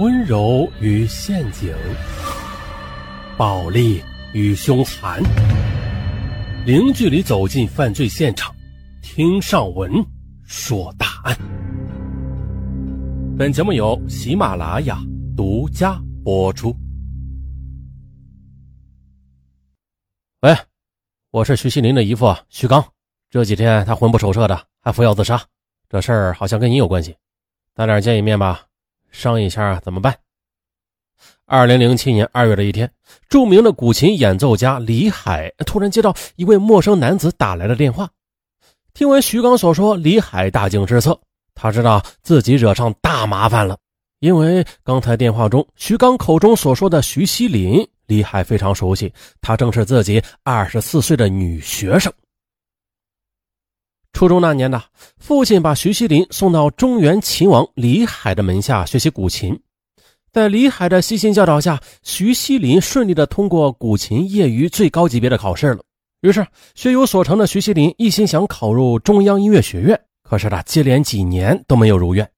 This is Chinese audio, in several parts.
温柔与陷阱，暴力与凶残，零距离走进犯罪现场，听上文说大案。本节目由喜马拉雅独家播出。喂，我是徐锡林的姨父徐刚，这几天他魂不守舍的，还服药自杀，这事儿好像跟你有关系，咱俩见一面吧。商议一下怎么办？二零零七年二月的一天，著名的古琴演奏家李海突然接到一位陌生男子打来的电话。听完徐刚所说，李海大惊失色，他知道自己惹上大麻烦了，因为刚才电话中徐刚口中所说的徐锡林，李海非常熟悉，她正是自己二十四岁的女学生。初中那年呢，父亲把徐锡林送到中原琴王李海的门下学习古琴。在李海的悉心教导下，徐锡林顺利的通过古琴业余最高级别的考试了。于是学有所成的徐锡林一心想考入中央音乐学院，可是他接连几年都没有如愿。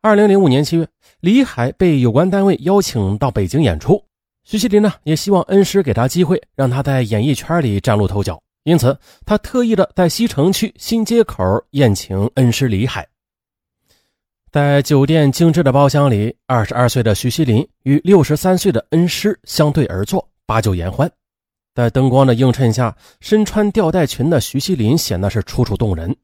二零零五年七月，李海被有关单位邀请到北京演出，徐锡林呢也希望恩师给他机会，让他在演艺圈里崭露头角。因此，他特意的在西城区新街口宴请恩师李海。在酒店精致的包厢里，二十二岁的徐锡林与六十三岁的恩师相对而坐，把酒言欢。在灯光的映衬下，身穿吊带裙的徐锡林显得是楚楚动人。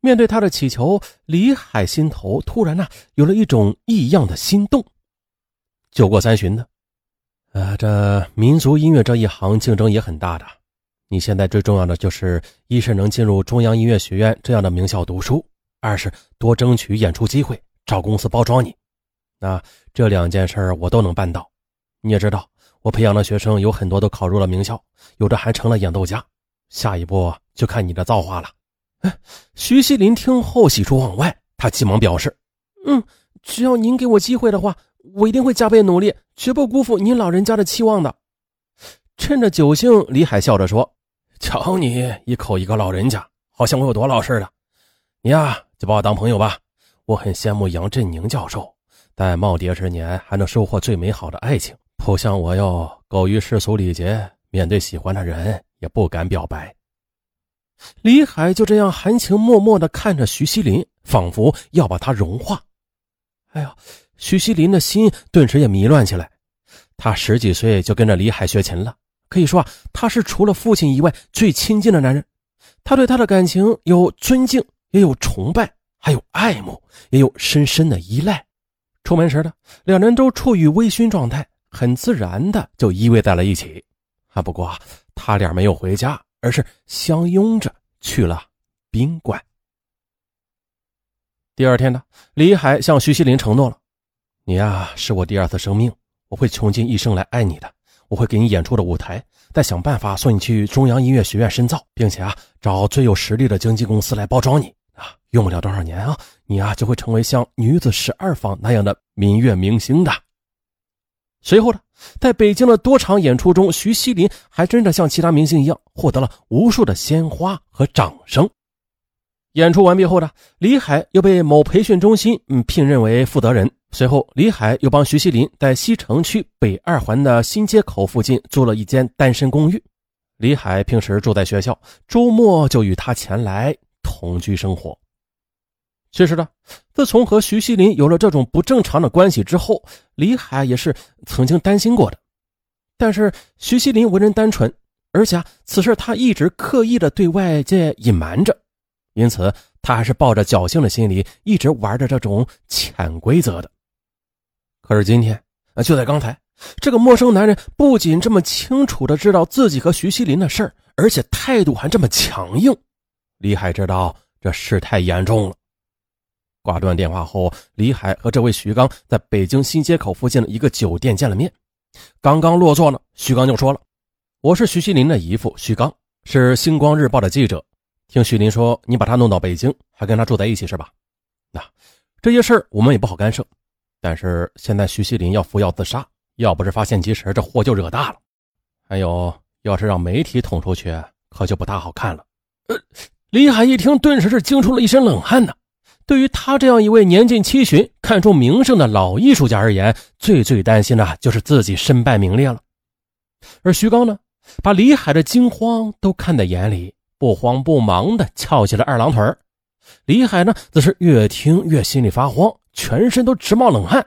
面对他的乞求，李海心头突然呢有了一种异样的心动。酒过三巡呢，呃，这民族音乐这一行竞争也很大的。你现在最重要的就是，一是能进入中央音乐学院这样的名校读书，二是多争取演出机会，找公司包装你。那这两件事我都能办到。你也知道，我培养的学生有很多都考入了名校，有的还成了演奏家。下一步就看你的造化了。哎，徐锡林听后喜出望外，他急忙表示：“嗯，只要您给我机会的话，我一定会加倍努力，绝不辜负您老人家的期望的。”趁着酒兴，李海笑着说。瞧你一口一个老人家，好像我有多老似的。你呀，就把我当朋友吧。我很羡慕杨振宁教授，在耄耋之年还能收获最美好的爱情。不像我哟，苟于世俗礼节，面对喜欢的人也不敢表白。李海就这样含情脉脉地看着徐锡林，仿佛要把他融化。哎呀，徐锡林的心顿时也迷乱起来。他十几岁就跟着李海学琴了。可以说啊，他是除了父亲以外最亲近的男人。他对他的感情有尊敬，也有崇拜，还有爱慕，也有深深的依赖。出门时的两人都处于微醺状态，很自然的就依偎在了一起。啊，不过啊他俩没有回家，而是相拥着去了宾馆。第二天呢，李海向徐锡林承诺了：“你呀，是我第二次生命，我会穷尽一生来爱你的。”我会给你演出的舞台，再想办法送你去中央音乐学院深造，并且啊，找最有实力的经纪公司来包装你啊，用不了多少年啊，你啊就会成为像女子十二坊那样的民乐明星的。随后呢，在北京的多场演出中，徐锡林还真的像其他明星一样，获得了无数的鲜花和掌声。演出完毕后呢，李海又被某培训中心嗯聘任为负责人。随后，李海又帮徐锡林在西城区北二环的新街口附近租了一间单身公寓。李海平时住在学校，周末就与他前来同居生活。其实呢，自从和徐锡林有了这种不正常的关系之后，李海也是曾经担心过的。但是徐锡林为人单纯，而且啊此事他一直刻意的对外界隐瞒着，因此他还是抱着侥幸的心理，一直玩着这种潜规则的。可是今天，啊，就在刚才，这个陌生男人不仅这么清楚的知道自己和徐锡林的事儿，而且态度还这么强硬。李海知道这事太严重了。挂断电话后，李海和这位徐刚在北京新街口附近的一个酒店见了面。刚刚落座呢，徐刚就说了：“我是徐锡林的姨父徐刚，是星光日报的记者。听徐林说，你把他弄到北京，还跟他住在一起是吧？那这些事儿我们也不好干涉。”但是现在徐锡林要服药自杀，要不是发现及时，这祸就惹大了。还有，要是让媒体捅出去，可就不大好看了。呃，李海一听，顿时是惊出了一身冷汗呢。对于他这样一位年近七旬、看重名声的老艺术家而言，最最担心的就是自己身败名裂了。而徐刚呢，把李海的惊慌都看在眼里，不慌不忙的翘起了二郎腿李海呢，则是越听越心里发慌，全身都直冒冷汗。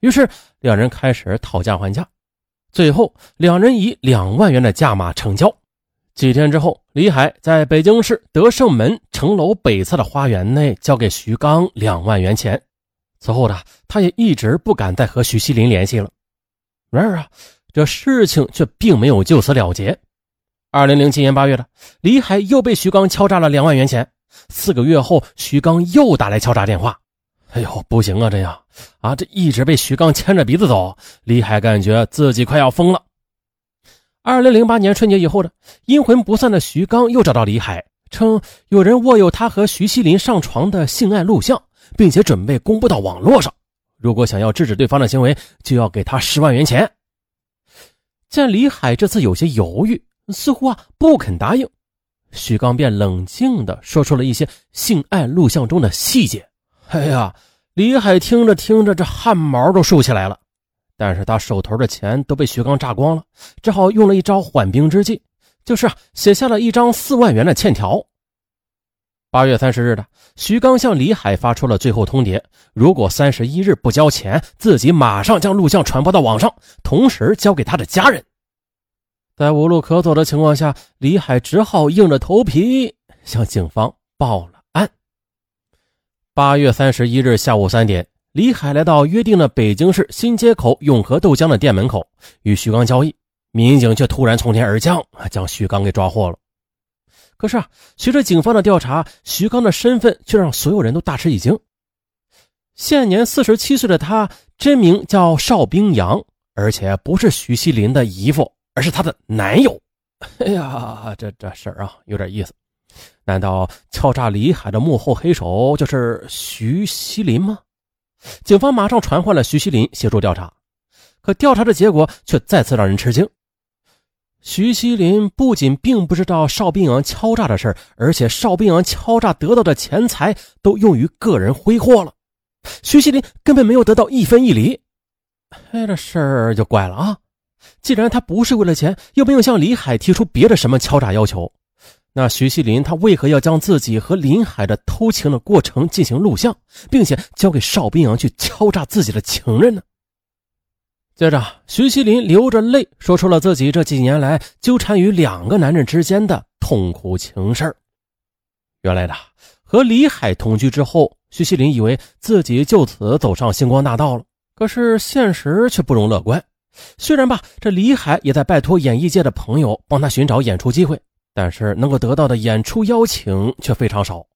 于是两人开始讨价还价，最后两人以两万元的价码成交。几天之后，李海在北京市德胜门城楼北侧的花园内交给徐刚两万元钱。此后呢，他也一直不敢再和徐锡林联系了。然而啊，这事情却并没有就此了结。二零零七年八月的，李海又被徐刚敲诈了两万元钱。四个月后，徐刚又打来敲诈电话。哎呦，不行啊，这样啊，这一直被徐刚牵着鼻子走，李海感觉自己快要疯了。二零零八年春节以后的阴魂不散的徐刚又找到李海，称有人握有他和徐锡林上床的性爱录像，并且准备公布到网络上。如果想要制止对方的行为，就要给他十万元钱。见李海这次有些犹豫，似乎啊不肯答应，徐刚便冷静地说出了一些性爱录像中的细节。哎呀，李海听着听着，这汗毛都竖起来了。但是他手头的钱都被徐刚榨光了，只好用了一招缓兵之计，就是写下了一张四万元的欠条。八月三十日的，徐刚向李海发出了最后通牒：如果三十一日不交钱，自己马上将录像传播到网上，同时交给他的家人。在无路可走的情况下，李海只好硬着头皮向警方报了案。八月三十一日下午三点。李海来到约定的北京市新街口永和豆浆的店门口，与徐刚交易。民警却突然从天而降，将徐刚给抓获了。可是啊，随着警方的调查，徐刚的身份却让所有人都大吃一惊。现年四十七岁的他，真名叫邵冰洋，而且不是徐锡林的姨父，而是他的男友。哎呀，这这事儿啊，有点意思。难道敲诈李海的幕后黑手就是徐锡林吗？警方马上传唤了徐锡林协助调查，可调查的结果却再次让人吃惊。徐锡林不仅并不知道邵冰阳敲诈的事而且邵冰阳敲诈得到的钱财都用于个人挥霍了，徐锡林根本没有得到一分一厘。哎，这事儿就怪了啊！既然他不是为了钱，又没有向李海提出别的什么敲诈要求。那徐锡林他为何要将自己和林海的偷情的过程进行录像，并且交给邵冰阳去敲诈自己的情人呢？接着，徐锡林流着泪说出了自己这几年来纠缠于两个男人之间的痛苦情事原来的和李海同居之后，徐锡林以为自己就此走上星光大道了，可是现实却不容乐观。虽然吧，这李海也在拜托演艺界的朋友帮他寻找演出机会。但是能够得到的演出邀请却非常少。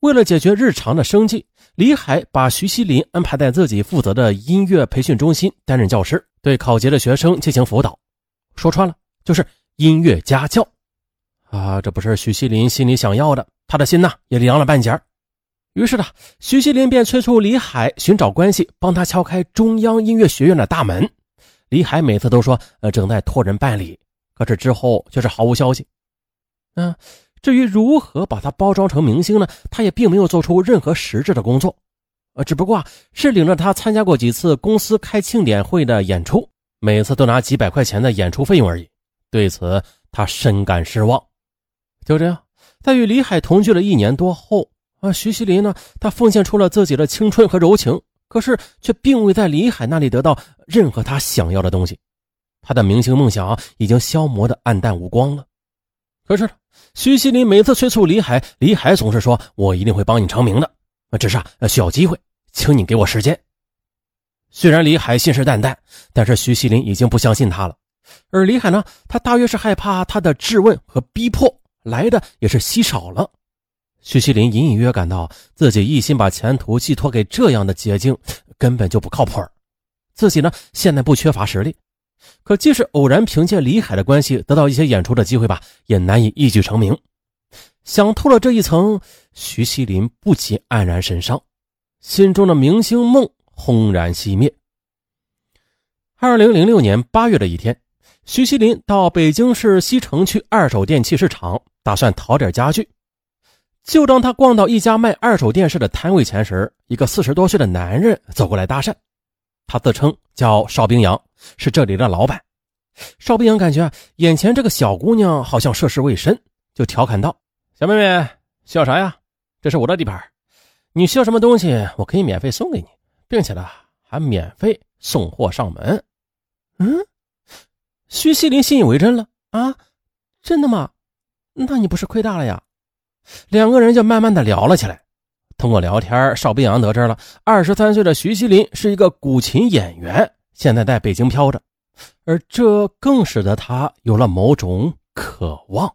为了解决日常的生计，李海把徐锡林安排在自己负责的音乐培训中心担任教师，对考级的学生进行辅导。说穿了就是音乐家教。啊，这不是徐锡林心里想要的，他的心呐也凉了半截于是呢，徐锡林便催促李海寻找关系，帮他敲开中央音乐学院的大门。李海每次都说呃正在托人办理，可是之后却是毫无消息。嗯，至于如何把他包装成明星呢？他也并没有做出任何实质的工作，呃，只不过是领着他参加过几次公司开庆典会的演出，每次都拿几百块钱的演出费用而已。对此，他深感失望。就这样，在与李海同居了一年多后，啊，徐锡林呢，他奉献出了自己的青春和柔情，可是却并未在李海那里得到任何他想要的东西，他的明星梦想已经消磨的黯淡无光了。可是。徐锡林每次催促李海，李海总是说：“我一定会帮你成名的，只是啊需要机会，请你给我时间。”虽然李海信誓旦旦，但是徐锡林已经不相信他了。而李海呢，他大约是害怕他的质问和逼迫来的也是稀少了。徐锡林隐隐约感到自己一心把前途寄托给这样的捷径，根本就不靠谱。自己呢，现在不缺乏实力。可即使偶然凭借李海的关系得到一些演出的机会吧，也难以一举成名。想透了这一层，徐锡林不禁黯然神伤，心中的明星梦轰然熄灭。二零零六年八月的一天，徐锡林到北京市西城区二手电器市场，打算淘点家具。就当他逛到一家卖二手电视的摊位前时，一个四十多岁的男人走过来搭讪。他自称叫邵冰洋，是这里的老板。邵冰洋感觉眼前这个小姑娘好像涉世未深，就调侃道：“小妹妹，需要啥呀？这是我的地盘，你需要什么东西，我可以免费送给你，并且呢，还免费送货上门。”嗯，徐锡林信以为真了啊，真的吗？那你不是亏大了呀？两个人就慢慢的聊了起来。通过聊天，邵冰洋得知了二十三岁的徐锡林是一个古琴演员，现在在北京飘着，而这更使得他有了某种渴望。